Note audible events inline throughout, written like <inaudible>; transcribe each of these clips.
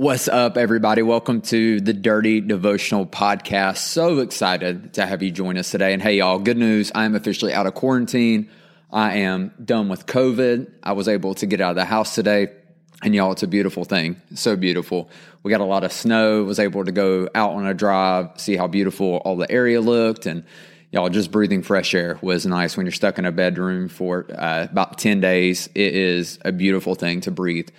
What's up, everybody? Welcome to the Dirty Devotional Podcast. So excited to have you join us today. And hey, y'all, good news. I am officially out of quarantine. I am done with COVID. I was able to get out of the house today. And y'all, it's a beautiful thing. So beautiful. We got a lot of snow, was able to go out on a drive, see how beautiful all the area looked. And y'all, just breathing fresh air was nice when you're stuck in a bedroom for uh, about 10 days. It is a beautiful thing to breathe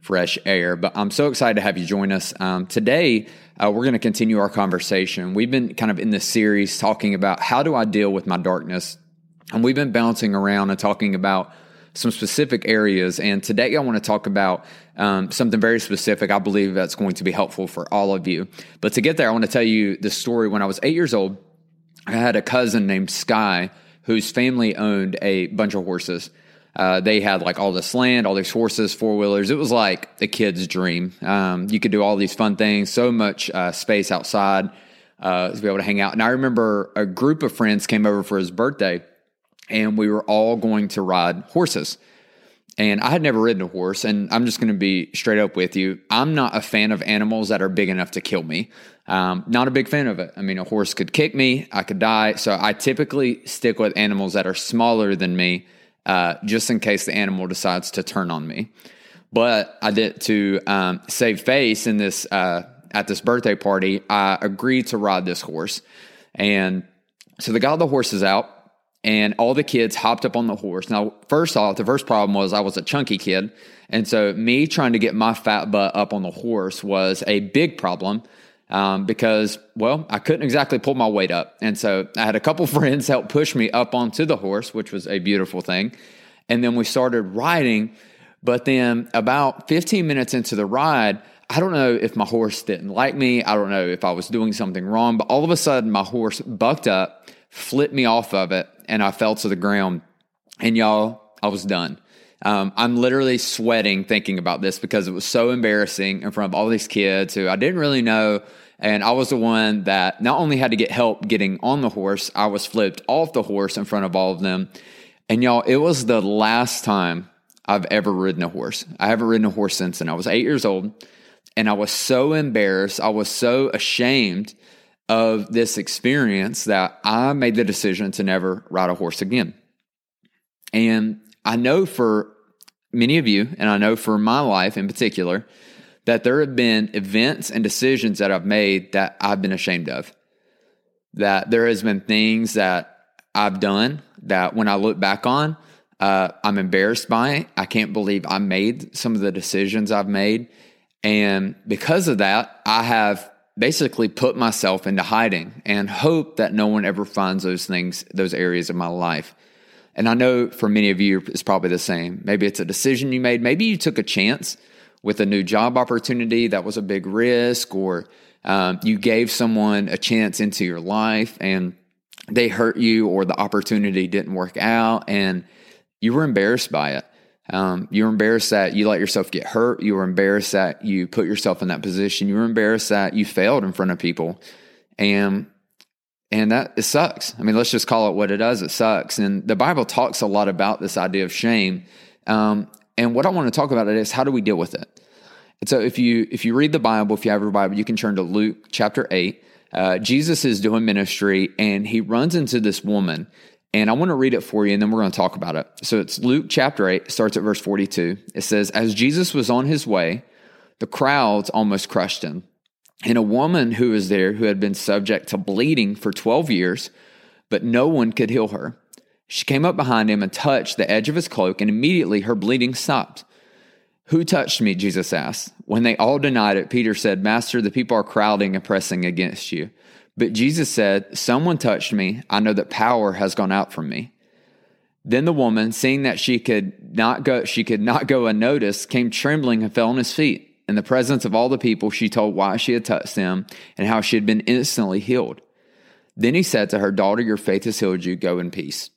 fresh air. But I'm so excited to have you join us. Um, today, uh, we're going to continue our conversation. We've been kind of in this series talking about how do I deal with my darkness? And we've been bouncing around and talking about some specific areas. And today, I want to talk about um, something very specific. I believe that's going to be helpful for all of you. But to get there, I want to tell you the story. When I was eight years old, I had a cousin named Sky whose family owned a bunch of horses. Uh, they had like all this land, all these horses, four wheelers. It was like the kid's dream. Um, you could do all these fun things, so much uh, space outside uh, to be able to hang out. And I remember a group of friends came over for his birthday, and we were all going to ride horses. And I had never ridden a horse, and I'm just going to be straight up with you. I'm not a fan of animals that are big enough to kill me. Um, not a big fan of it. I mean, a horse could kick me, I could die. So I typically stick with animals that are smaller than me uh, just in case the animal decides to turn on me. But I did to um, save face in this uh, at this birthday party. I agreed to ride this horse, and so they got the horses out, and all the kids hopped up on the horse. Now, first off, the first problem was I was a chunky kid, and so me trying to get my fat butt up on the horse was a big problem um, because, well, I couldn't exactly pull my weight up. And so I had a couple <laughs> friends help push me up onto the horse, which was a beautiful thing. And then we started riding. But then about 15 minutes into the ride, I don't know if my horse didn't like me. I don't know if I was doing something wrong, but all of a sudden my horse bucked up, flipped me off of it, and I fell to the ground. And y'all, I was done. Um, I'm literally sweating thinking about this because it was so embarrassing in front of all these kids who I didn't really know. And I was the one that not only had to get help getting on the horse, I was flipped off the horse in front of all of them. And y'all, it was the last time I've ever ridden a horse. I haven't ridden a horse since then. I was eight years old and I was so embarrassed. I was so ashamed of this experience that I made the decision to never ride a horse again. And I know for many of you, and I know for my life in particular, that there have been events and decisions that I've made that I've been ashamed of. That there has been things that I've done that when I look back on, uh, I'm embarrassed by it. I can't believe I made some of the decisions I've made. And because of that, I have basically put myself into hiding and hope that no one ever finds those things, those areas of my life. And I know for many of you, it's probably the same. Maybe it's a decision you made. Maybe you took a chance with a new job opportunity that was a big risk, or um, you gave someone a chance into your life and they hurt you, or the opportunity didn't work out, and you were embarrassed by it. Um, you were embarrassed that you let yourself get hurt. You were embarrassed that you put yourself in that position. You were embarrassed that you failed in front of people. And and that it sucks. I mean, let's just call it what it does. It sucks. And the Bible talks a lot about this idea of shame. Um, and what I want to talk about is how do we deal with it? And so if you if you read the Bible, if you have your Bible, you can turn to Luke chapter eight. Uh, Jesus is doing ministry and he runs into this woman. And I want to read it for you and then we're going to talk about it. So it's Luke chapter 8, starts at verse 42. It says, As Jesus was on his way, the crowds almost crushed him and a woman who was there who had been subject to bleeding for 12 years, but no one could heal her. She came up behind him and touched the edge of his cloak, and immediately her bleeding stopped. Who touched me? Jesus asked. When they all denied it, Peter said, Master, the people are crowding and pressing against you. But Jesus said, Someone touched me. I know that power has gone out from me. Then the woman, seeing that she could not go, she could not go unnoticed, came trembling and fell on his feet In the presence of all the people, she told why she had touched him and how she had been instantly healed. Then he said to her, Daughter, your faith has healed you. Go in peace.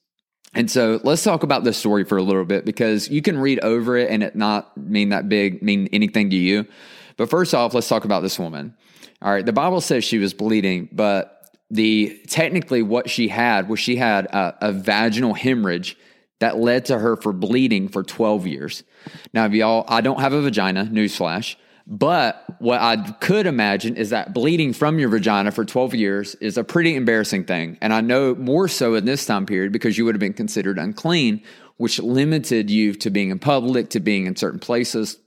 And so let's talk about this story for a little bit because you can read over it and it not mean that big, mean anything to you. But first off, let's talk about this woman. All right, the Bible says she was bleeding, but the technically what she had was she had a, a vaginal hemorrhage that led to her for bleeding for 12 years. Now, if y'all, I don't have a vagina, newsflash, but what I could imagine is that bleeding from your vagina for 12 years is a pretty embarrassing thing. And I know more so in this time period because you would have been considered unclean, which limited you to being in public, to being in certain places.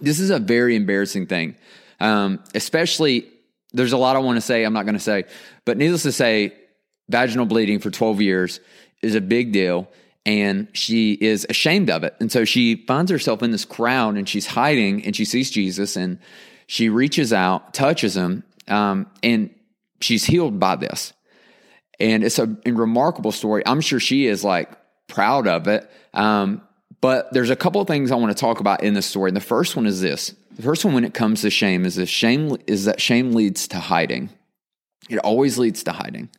This is a very embarrassing thing, um, especially. There's a lot I want to say, I'm not going to say, but needless to say, vaginal bleeding for 12 years is a big deal and she is ashamed of it. And so she finds herself in this crowd and she's hiding and she sees Jesus and she reaches out, touches him, um, and she's healed by this. And it's a, a, remarkable story. I'm sure she is like proud of it. Um, but there's a couple of things I want to talk about in this story. And the first one is this. The first one when it comes to shame is this shame is that shame leads to hiding. It always leads to hiding.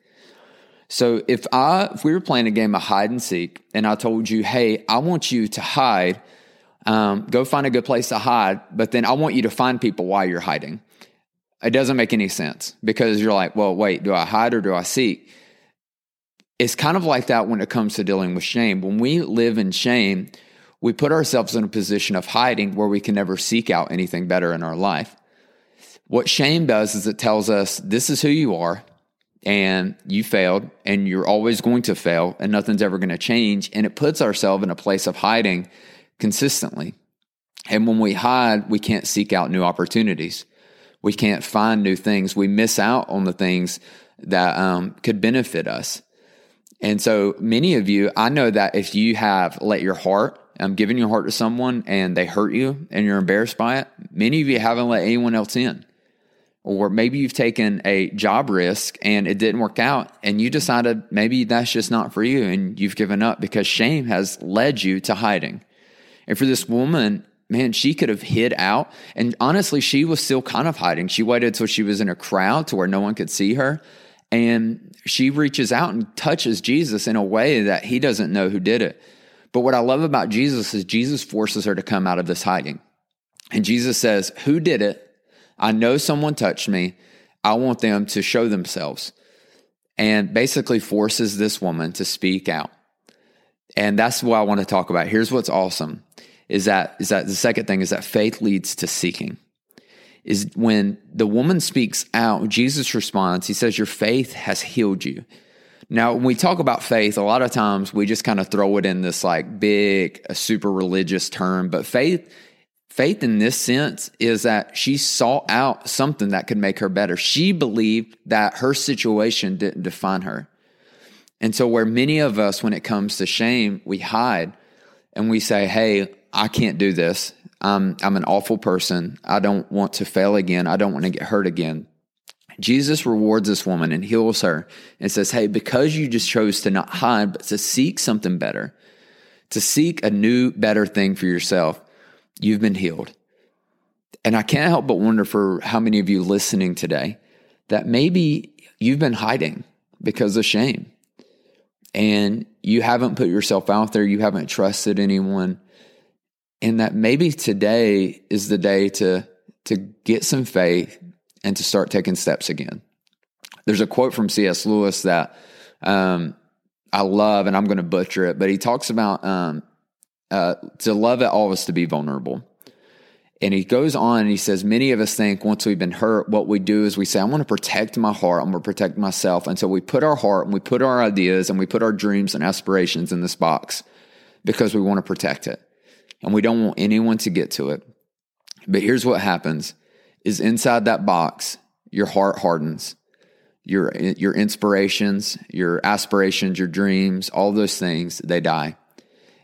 So if I if we were playing a game of hide and seek, and I told you, hey, I want you to hide, um, go find a good place to hide, but then I want you to find people while you're hiding. It doesn't make any sense because you're like, well, wait, do I hide or do I seek? It's kind of like that when it comes to dealing with shame. When we live in shame, we put ourselves in a position of hiding where we can never seek out anything better in our life. What shame does is it tells us this is who you are and you failed and you're always going to fail and nothing's ever going to change. And it puts ourselves in a place of hiding consistently. And when we hide, we can't seek out new opportunities. We can't find new things. We miss out on the things that um, could benefit us. And so many of you, I know that if you have let your heart, um, giving your heart to someone and they hurt you and you're embarrassed by it, many of you haven't let anyone else in or maybe you've taken a job risk and it didn't work out and you decided maybe that's just not for you and you've given up because shame has led you to hiding. And for this woman, man, she could have hid out. And honestly, she was still kind of hiding. She waited till she was in a crowd to where no one could see her. And she reaches out and touches Jesus in a way that he doesn't know who did it. But what I love about Jesus is Jesus forces her to come out of this hiding. And Jesus says, Who did it? I know someone touched me. I want them to show themselves. And basically forces this woman to speak out. And that's what I want to talk about. Here's what's awesome is that is that the second thing is that faith leads to seeking. Is when the woman speaks out, Jesus responds, he says, Your faith has healed you. Now, when we talk about faith, a lot of times we just kind of throw it in this like big, super religious term, but faith Faith in this sense is that she sought out something that could make her better. She believed that her situation didn't define her. And so, where many of us, when it comes to shame, we hide and we say, Hey, I can't do this. I'm, I'm an awful person. I don't want to fail again. I don't want to get hurt again. Jesus rewards this woman and heals her and says, Hey, because you just chose to not hide, but to seek something better, to seek a new, better thing for yourself, You've been healed. And I can't help but wonder for how many of you listening today that maybe you've been hiding because of shame and you haven't put yourself out there, you haven't trusted anyone, and that maybe today is the day to, to get some faith and to start taking steps again. There's a quote from C.S. Lewis that um, I love, and I'm going to butcher it, but he talks about um, uh, to love it all is to be vulnerable. And he goes on and he says, Many of us think once we've been hurt, what we do is we say, I want to protect my heart, I'm going to protect myself. And so we put our heart and we put our ideas and we put our dreams and aspirations in this box because we want to protect it. And we don't want anyone to get to it. But here's what happens is inside that box, your heart hardens. Your, your inspirations, your aspirations, your dreams, all those things, they die.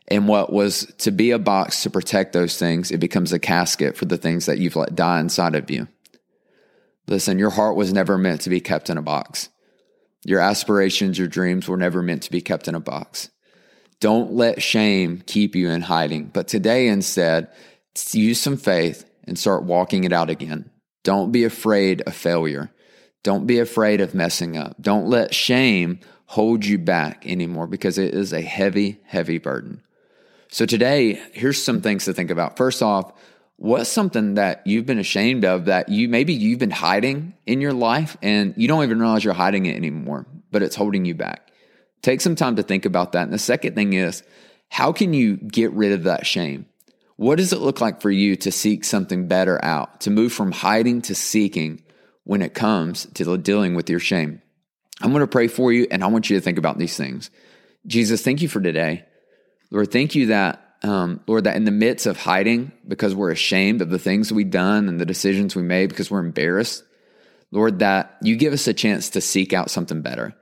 And what was to be a box to protect those things, it becomes a casket for the things that you've let die inside of you. Listen, your heart was never meant to be kept in a box. Your aspirations, your dreams were never meant to be kept in a box. Don't let shame keep you in hiding. But today, instead, use some faith and start walking it out again. Don't be afraid of failure. Don't be afraid of messing up. Don't let shame hold you back anymore because it is a heavy, heavy burden. So today, here's some things to think about. First off, what's something that you've been ashamed of that you maybe you've been hiding in your life and you don't even realize you're hiding it anymore, but it's holding you back? Take some time to think about that. And the second thing is, how can you get rid of that shame? What does it look like for you to seek something better out, to move from hiding to seeking when it comes to dealing with your shame? I'm going to pray for you and I want you to think about these things. Jesus, thank you for today. Lord, thank you that, um, Lord, that in the midst of hiding because we're ashamed of the things we've done and the decisions we made because we're embarrassed, Lord, that you give us a chance to seek out something better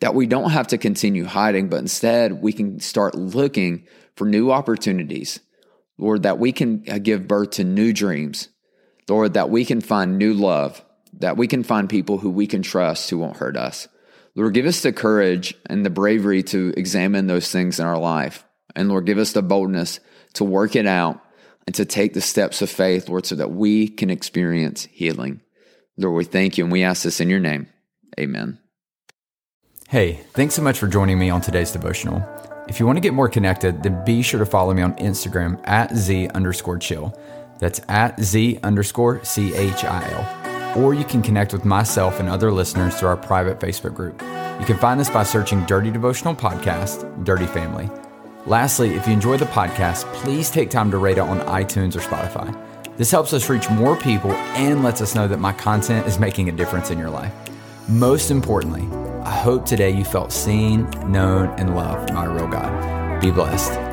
that we don't have to continue hiding, but instead we can start looking for new opportunities. Lord, that we can uh, give birth to new dreams. Lord, that we can find new love, that we can find people who we can trust who won't hurt us. Lord, give us the courage and the bravery to examine those things in our life. And Lord, give us the boldness to work it out and to take the steps of faith, Lord, so that we can experience healing. Lord, we thank you and we ask this in your name. Amen. Hey, thanks so much for joining me on today's devotional. If you want to get more connected, then be sure to follow me on Instagram at Z underscore chill. That's at Z underscore C H I L. Or you can connect with myself and other listeners through our private Facebook group. You can find this by searching Dirty Devotional Podcast, Dirty Family. Lastly, if you enjoy the podcast, please take time to rate it on iTunes or Spotify. This helps us reach more people and lets us know that my content is making a difference in your life. Most importantly, I hope today you felt seen, known, and loved by a real God. Be blessed.